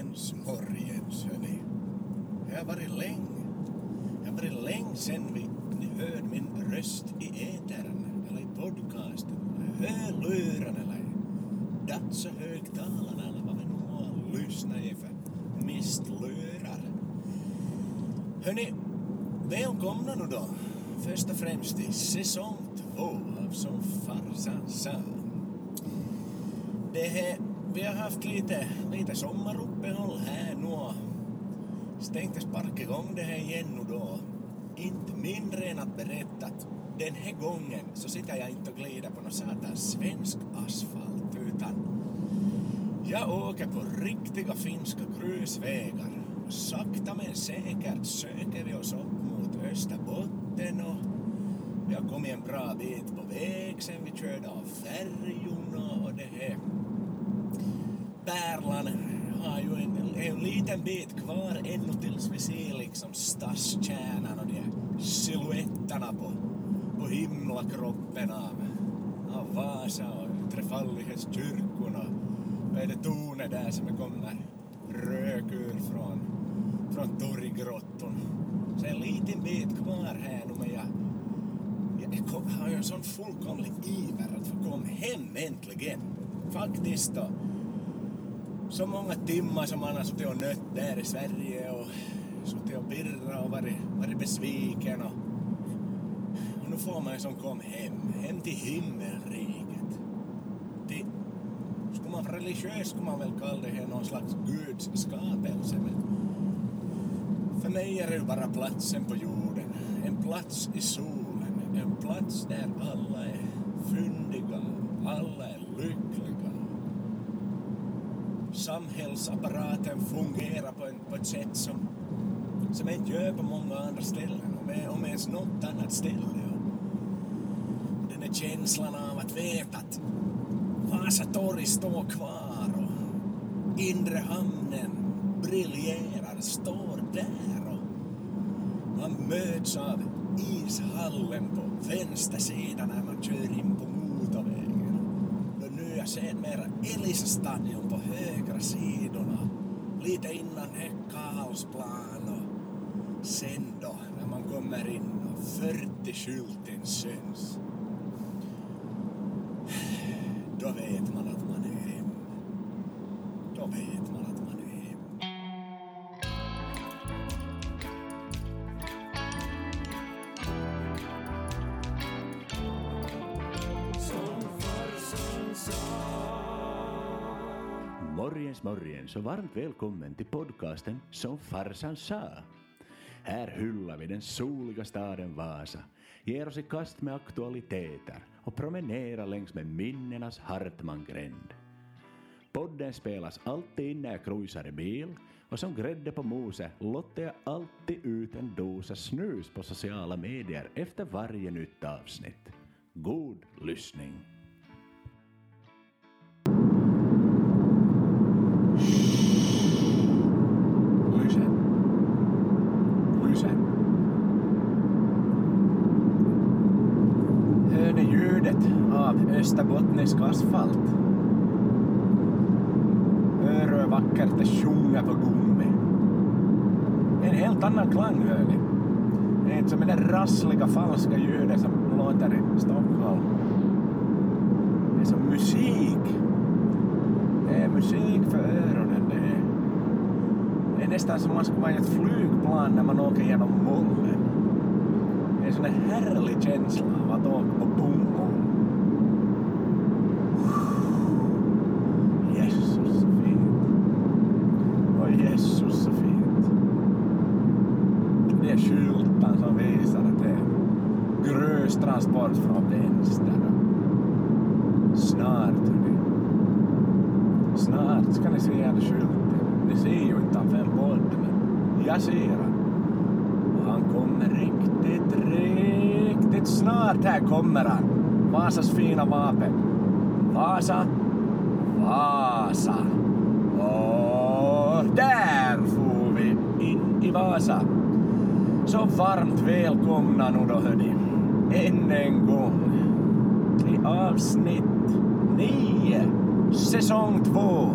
Morgens, morgens hörni. Det har varit länge. Det har varit länge sen vi, ni hörde min röst i etern eller i podcasten, hörluren eller i eller vad vi nu har lyssnat i för mistlurar. Hörni, välkomna nu då. Först och främst till säsong två av Som farsan sa. Det här, vi har haft lite, lite sommaruppehåll här nu och tänkte sparka igång det här igen nu då. Inte mindre än att berätta att den här gången så sitter jag inte och glider på någon satans svensk asfalt utan jag åker på riktiga finska grusvägar sakta men säkert söker vi oss upp mot Österbotten och vi har kommit en bra bit på väg sen vi körde av färjan Pärlan har ju en, en liten bit kvar ännu tills vi ser liksom stadskärnan och de här silhuetterna på, på himlakroppen av, av Vasa och Trefaldighetskyrkon och vad är det tornet där som det kommer rök ur från, från Torggrotton. Så en liten bit kvar här nu men jag, jag, jag har ju en sån fullkomlig iver att få komma hem äntligen. Faktiskt då så många timmar som man har suttit och nött där i Sverige och suttit och pirrat och varit, varit besviken och, och nu får man ju som kom hem, hem till himmelriket. Till, skulle man vara religiös skulle man väl kalla det här någon slags Guds skapelse men för mig är det ju bara platsen på jorden, en plats i solen, en plats där alla är fyndiga, alla är lyckliga samhällsapparaten fungerar på, en, på ett sätt som, som inte gör på många andra ställen, om, om ens något annat ställe. Och den där känslan av att veta att Vasa torg står kvar och inre hamnen briljerar, står där och man möts av ishallen på vänster sida när man kör in på Sen mera Elisa-stadion på högra sidorna. Lite innan är Karlsplan och sen då när man kommer in och 40-skylten syns. Då vet man att Morgens, morgens och varmt välkommen till podcasten Som farsan sa. Här hyllar vi den soliga staden Vasa, ger oss i kast med aktualiteter och promenerar längs med minnenas Hartmangränd. Podden spelas alltid när jag cruisar i bil och som grädde på moset lottar jag alltid ut en dosa snus på sociala medier efter varje nytt avsnitt. God lyssning! Österbottnisk asfalt? Örö vackert det sjunger på gummi. En helt annan klang hör ni. Det är inte som det där rassliga falska ljudet som låter i Stockholm. Det är som musik. Det är musik för öronen det är. Det är nästan som man skulle vara i ett flygplan när man åker genom molnen. Det är en sån där härlig känsla av att åka på boom Jesus så fint. Åh Jesus så fint. Det är skylten som visar att det är vänster. Snart, hörni. Snart ska ni se en skylt. Ni ser ju inte han fem bort, men jag ser han. Och han kommer riktigt, riktigt snart. Här kommer han. Vasas fina vapen. Vasa. Vasa. Och där får vi in i Vasa. Så varmt välkomna nu då hörni. Än en gång. Till avsnitt nio säsong två.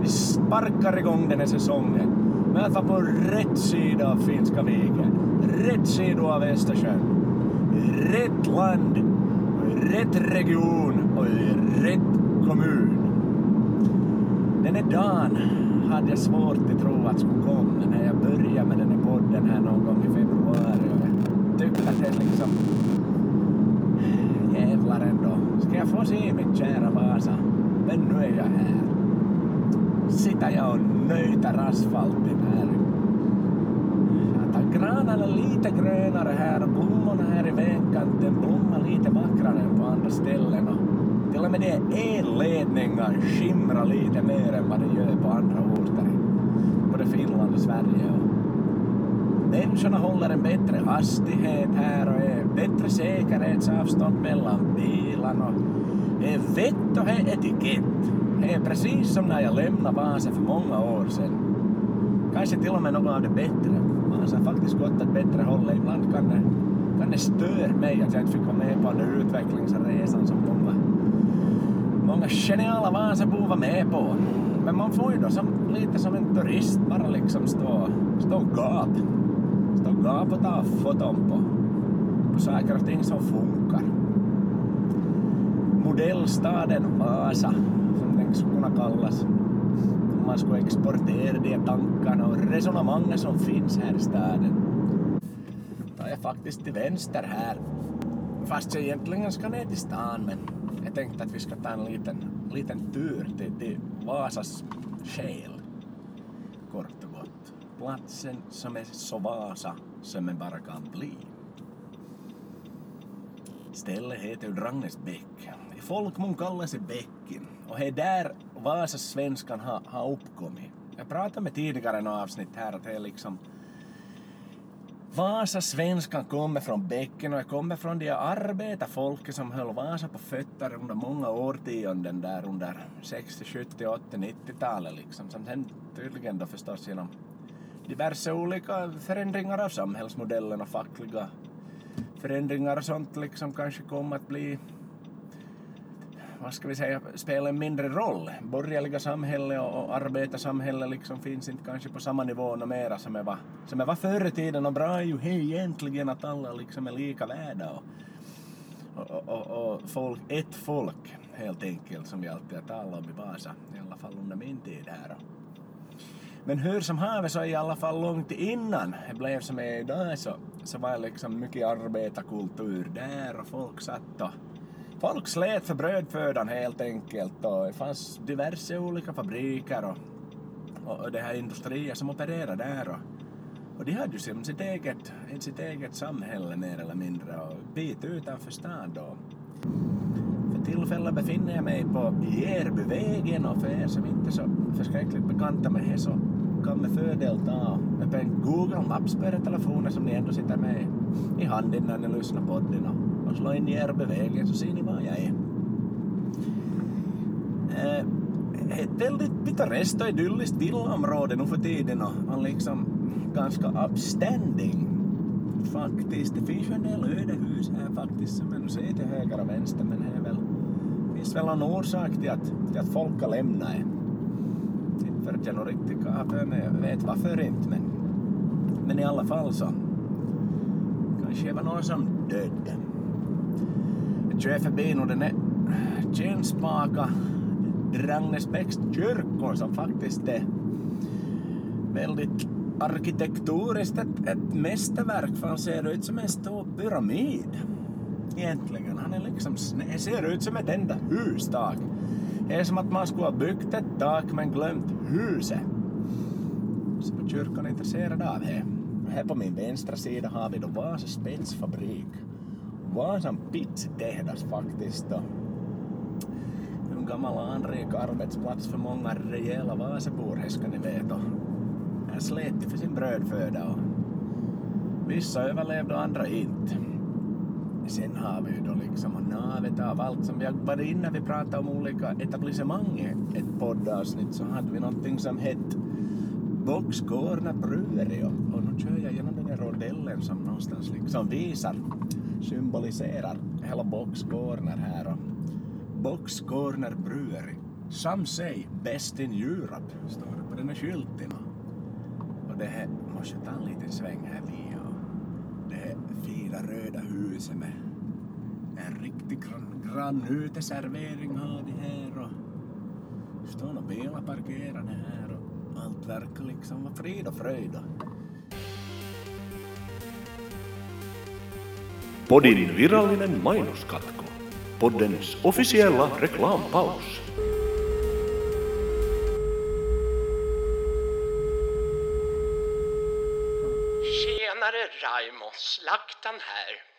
Vi sparkar igång den här säsongen med att vara på rätt sida av Finska viken, rätt sida av Östersjön, rätt land, rätt region och i rätt kommun. Den här dagen hade jag svårt att tro att skulle komma när jag började med den här podden här någon gång i februari och jag tyckte att det liksom jävlar ändå, ska jag få se mitt kära Vasa? Men nu är jag här. Sitter jag och nöjtar asfalten här. Jag tar granarna lite grönare här och blommorna här i vägkanten blommar lite vackrare än på andra ställen. Och till och med det elledningar skimrar lite mer än vad det gör på andra orter både Finland och Sverige. Människorna håller en bättre hastighet här och är bättre säkerhetsavstånd mellan bilarna. Det är vett och det är etikett. Det är precis som när jag lämnade Vasa för många år sedan. Kanske till och med något av det bättre. Vasa har faktiskt gått åt bättre håll. Ibland kan det, kan det störa mig att jag inte fick vara med på den utvecklingsresan som många, många geniala Vasabor var med på. Men man får ju då som, lite som en turist bara liksom stå, stå och gap. Stå och gap och ta foton på, på saker och ting som funkar. Modellstaden Vasa, som den skulle kunna kallas. Om man skulle exportera de tankarna och resonemangen som finns här i staden. Tar jag faktiskt till vänster här. Fast jag egentligen ska ner till stan men jag tänkte att vi ska ta en liten, liten tur till, till Vasas själ. Kort och gott. Platsen som är så Vasa som en bara kan bli. Stället heter ju Drangesbäck. I folkmun kallas det Bäcken och det är där Vasasvenskan har, har uppkommit. Jag pratade med tidigare i avsnitt här att det är liksom Vasa svenskan kommer från bäcken och det kommer från de arbetarfolket som höll Vasa på fötter under många årtionden där under 60, 70, 80, 90-talet liksom. Som sen tydligen då förstås genom diverse olika förändringar av samhällsmodellen och fackliga förändringar och sånt liksom kanske kom att bli vad ska vi säga, spela en mindre roll. Borgerliga samhälle och arbetarsamhälle liksom finns inte kanske på samma nivå och mera som det var, som var förr i tiden och bra är ju hej egentligen att alla liksom är lika värda och, och, och, och folk, ett folk helt enkelt som vi alltid har talat om i Vasa, i alla fall under min tid här. Men hur som haver så i alla fall långt innan det blev som är idag så, så var det liksom mycket arbetarkultur där och folk satt och folk slet för brödfödan helt enkelt och det fanns diverse olika fabriker och, och, och det här industrier som opererade där och, och de hade ju som sitt eget, sitt eget samhälle mer eller mindre och bit utanför stan då. För tillfället befinner jag mig på Järbyvägen och för er som inte är så förskräckligt bekanta med det så kan med fördel ta upp en Google Maps på era telefoner som ni ändå sitter med i handen när ni lyssnar på den och, och slå in Järbyvägen så ser ni var jag är. Eh, ett väldigt pittoreskt och idylliskt villaområde nu för tiden och, liksom ganska upstanding faktiskt. Det finns ju en del ödehus här faktiskt som man ser till höger och vänster men det är väl, finns väl någon orsak till att, till att folk har lämnat det. jag nog riktigt jag för mig. jag vet varför inte men, men i alla fall så kanske det var någon som dödde. Jag kör förbi nu den här Jensbaka Drangesbäcks kyrkor som faktiskt är väldigt arkitektoniskt ett, ett mästerverk för han ser ut som en stor pyramid. Egentligen. Han är liksom ser ut som ett enda hustak. Det är som att man skulle ha byggt ett tak men glömt huset. Så var kyrkan intresserad av det. Här på min vänstra sida har vi då Vasa spetsfabrik. Vasan pizzatehdas faktiskt. Då. En gammal anrik arbetsplats för många rejäla Vasabor, här ska ni veta. Här slet de för sin brödföda och vissa överlevde och andra inte. Sen har vi ju då liksom navet av allt som vi har varit inne vi pratade om olika etablissemang ett poddavsnitt så hade vi någonting som hette Boxgårna Brewery och, och nu kör jag genom den här rondellen som någonstans liksom visar, symboliserar hela Boxcorner här. Och Boxcorner Brewery Some say best in Europe, står det på den här skylten. Och det här, måste ta en liten sväng här via. Det här fina röda huset med en riktig grann, grann uteservering har de här och står några bilar parkerade här och allt verkar liksom vara frid och fröjd. Podin virallinen mainoskatko. Poddens officiella reklampaus. Tjenare Raimo, slaktan här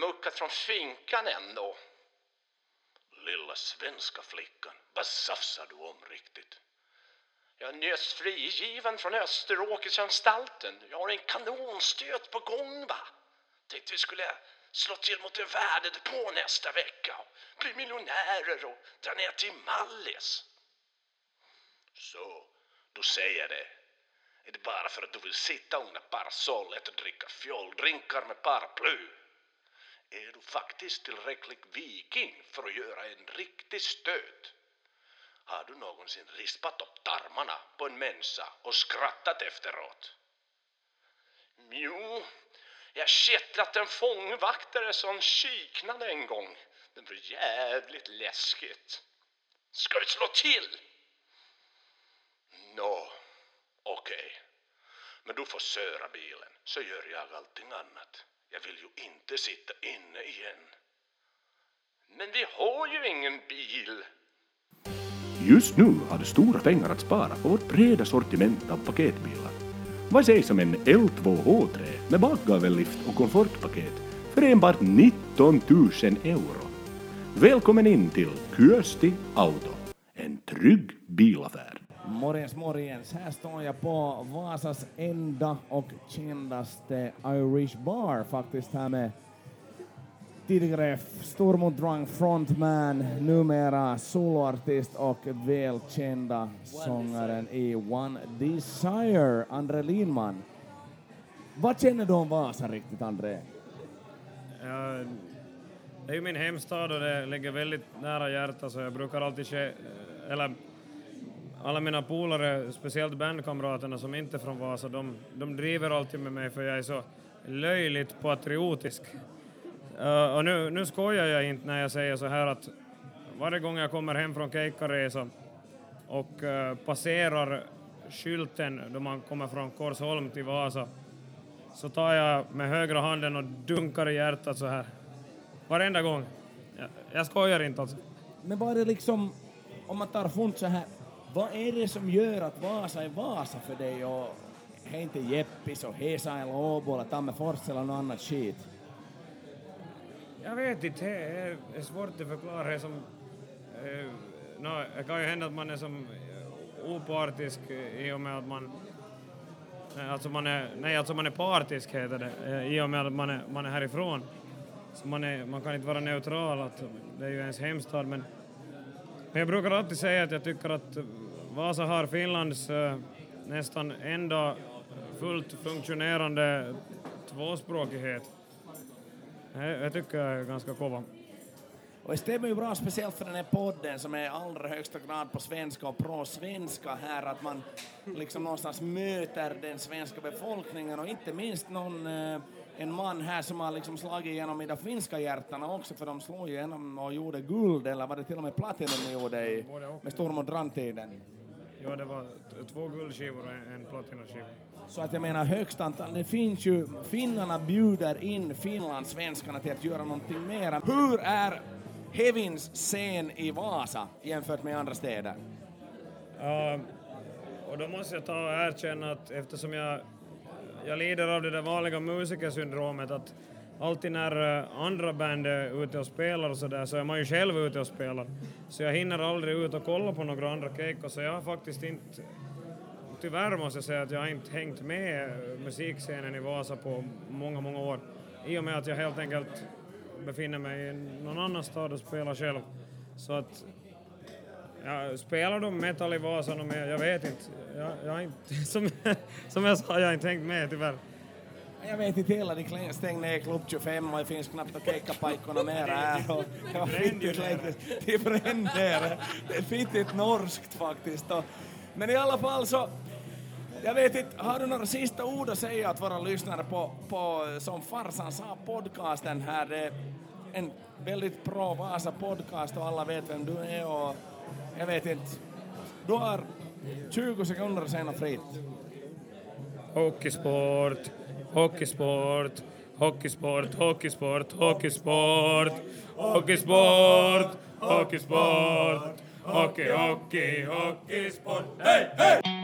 förmuckat muckat från finkan ändå? Lilla svenska flickan, vad safsar du om riktigt? Jag är nyss frigiven från Österåkersanstalten. Jag har en kanonstöt på gång va? Tänkte vi skulle slå till mot en värdedepå nästa vecka och bli miljonärer och dra ner till Mallis. Så, du säger det. Är det bara för att du vill sitta under parasollet och dricka fjoldrinkar med paraply? Är du faktiskt tillräcklig viking för att göra en riktig stöt? Har du någonsin rispat upp tarmarna på en människa och skrattat efteråt? Jo, jag kittlat en fångvaktare som kiknade en gång. Det var jävligt läskigt. Ska vi slå till? Nå, okej. Men du får söra bilen, så gör jag allting annat. Jag vill ju inte sitta inne igen. Men vi har ju ingen bil. Just nu har du stora pengar att spara på vårt breda sortiment av paketbilar. Vad sägs om en L2 H3 med bakgavellift och komfortpaket för enbart 19 000 euro? Välkommen in till Kyösti Auto, en trygg bilaffär. Morgens, morgens. Här står jag på Vasas enda och kändaste Irish bar faktiskt här med tidigare Stormont Drunk frontman, numera soloartist och välkända sångaren i One Desire, André Lindman. Vad känner du om Vasa riktigt, André? Ja, det är ju min hemstad och det ligger väldigt nära hjärtat så jag brukar alltid ske, eller alla mina polare, speciellt bandkamraterna som inte är från Vasa, de, de driver alltid med mig för jag är så löjligt patriotisk. Uh, och nu, nu skojar jag inte när jag säger så här att varje gång jag kommer hem från Keikkaresa och uh, passerar skylten då man kommer från Korsholm till Vasa så tar jag med högra handen och dunkar i hjärtat så här. Varenda gång. Jag, jag skojar inte alltså. Men vad är det liksom, om man tar hund så här, vad är det som gör att Vasa är Vasa för dig och är inte Jeppis och Hesa eller Åbo eller Tammerfors eller något annat skit? Jag vet inte, det är, svårt att förklara. Det, som, eh, no, det kan ju hända att man är som eh, opartisk i och med att man Alltså man är, nej, alltså man är partisk heter det, eh, i och med att man är, man är härifrån. Så man, är, man kan inte vara neutral, att det är ju ens hemstad. Men, men jag brukar alltid säga att jag tycker att Vasa har Finlands eh, nästan enda fullt funktionerande tvåspråkighet. Jag, jag tycker jag är ganska kova. Och det stämmer ju bra, speciellt för den här podden som är allra högsta grad på svenska och pro-svenska här, att man liksom någonstans möter den svenska befolkningen och inte minst någon, eh, en man här som har liksom slagit igenom i de finska hjärtana också, för de slog igenom och gjorde guld, eller var det till och med platinum de gjorde i, med Storm och Drantiden? Ja, det var två guldskivor och en platinumskiva. Så att jag menar högst antal, det finns ju, finnarna bjuder in finlandssvenskarna till att göra någonting mera. Hur är Hevins scen i Vasa jämfört med andra städer? Uh, och då måste jag ta och erkänna att eftersom jag, jag lider av det där vanliga musikersyndromet att alltid när eh, andra band är ute och spelar och så där så är man ju själv ute och spelar. Så jag hinner aldrig ut och kolla på några andra keikor så jag har faktiskt inte tyvärr måste jag säga att jag har inte hängt med musikscenen i Vasa på många, många år. I och med att jag helt enkelt befinner mig i någon annan stad och spelar själv. Så att, ja, spelar de metal i Vasa? Jag vet inte. Jag, jag har inte som, som jag sa, jag har inte hängt med tyvärr. Jag vet inte hela, de stängde ner Klubb 25 och det finns knappt att keikkapaikkona mer här. Och det var fittigt. De brände det. är fittigt norskt faktiskt. Och, men i alla fall så, jag vet inte, har du några sista ord att säga åt våra lyssnare på, på som farsan sa podcasten här? Det är en väldigt bra Vasa podcast och alla vet vem du är och jag vet inte, du har 20 sekunder att säga något fritt. Hockeysport, hockeysport, hockeysport, hockeysport, hockeysport, hockeysport, hockeysport, hockey, hockey, hockeysport. Hej, hej!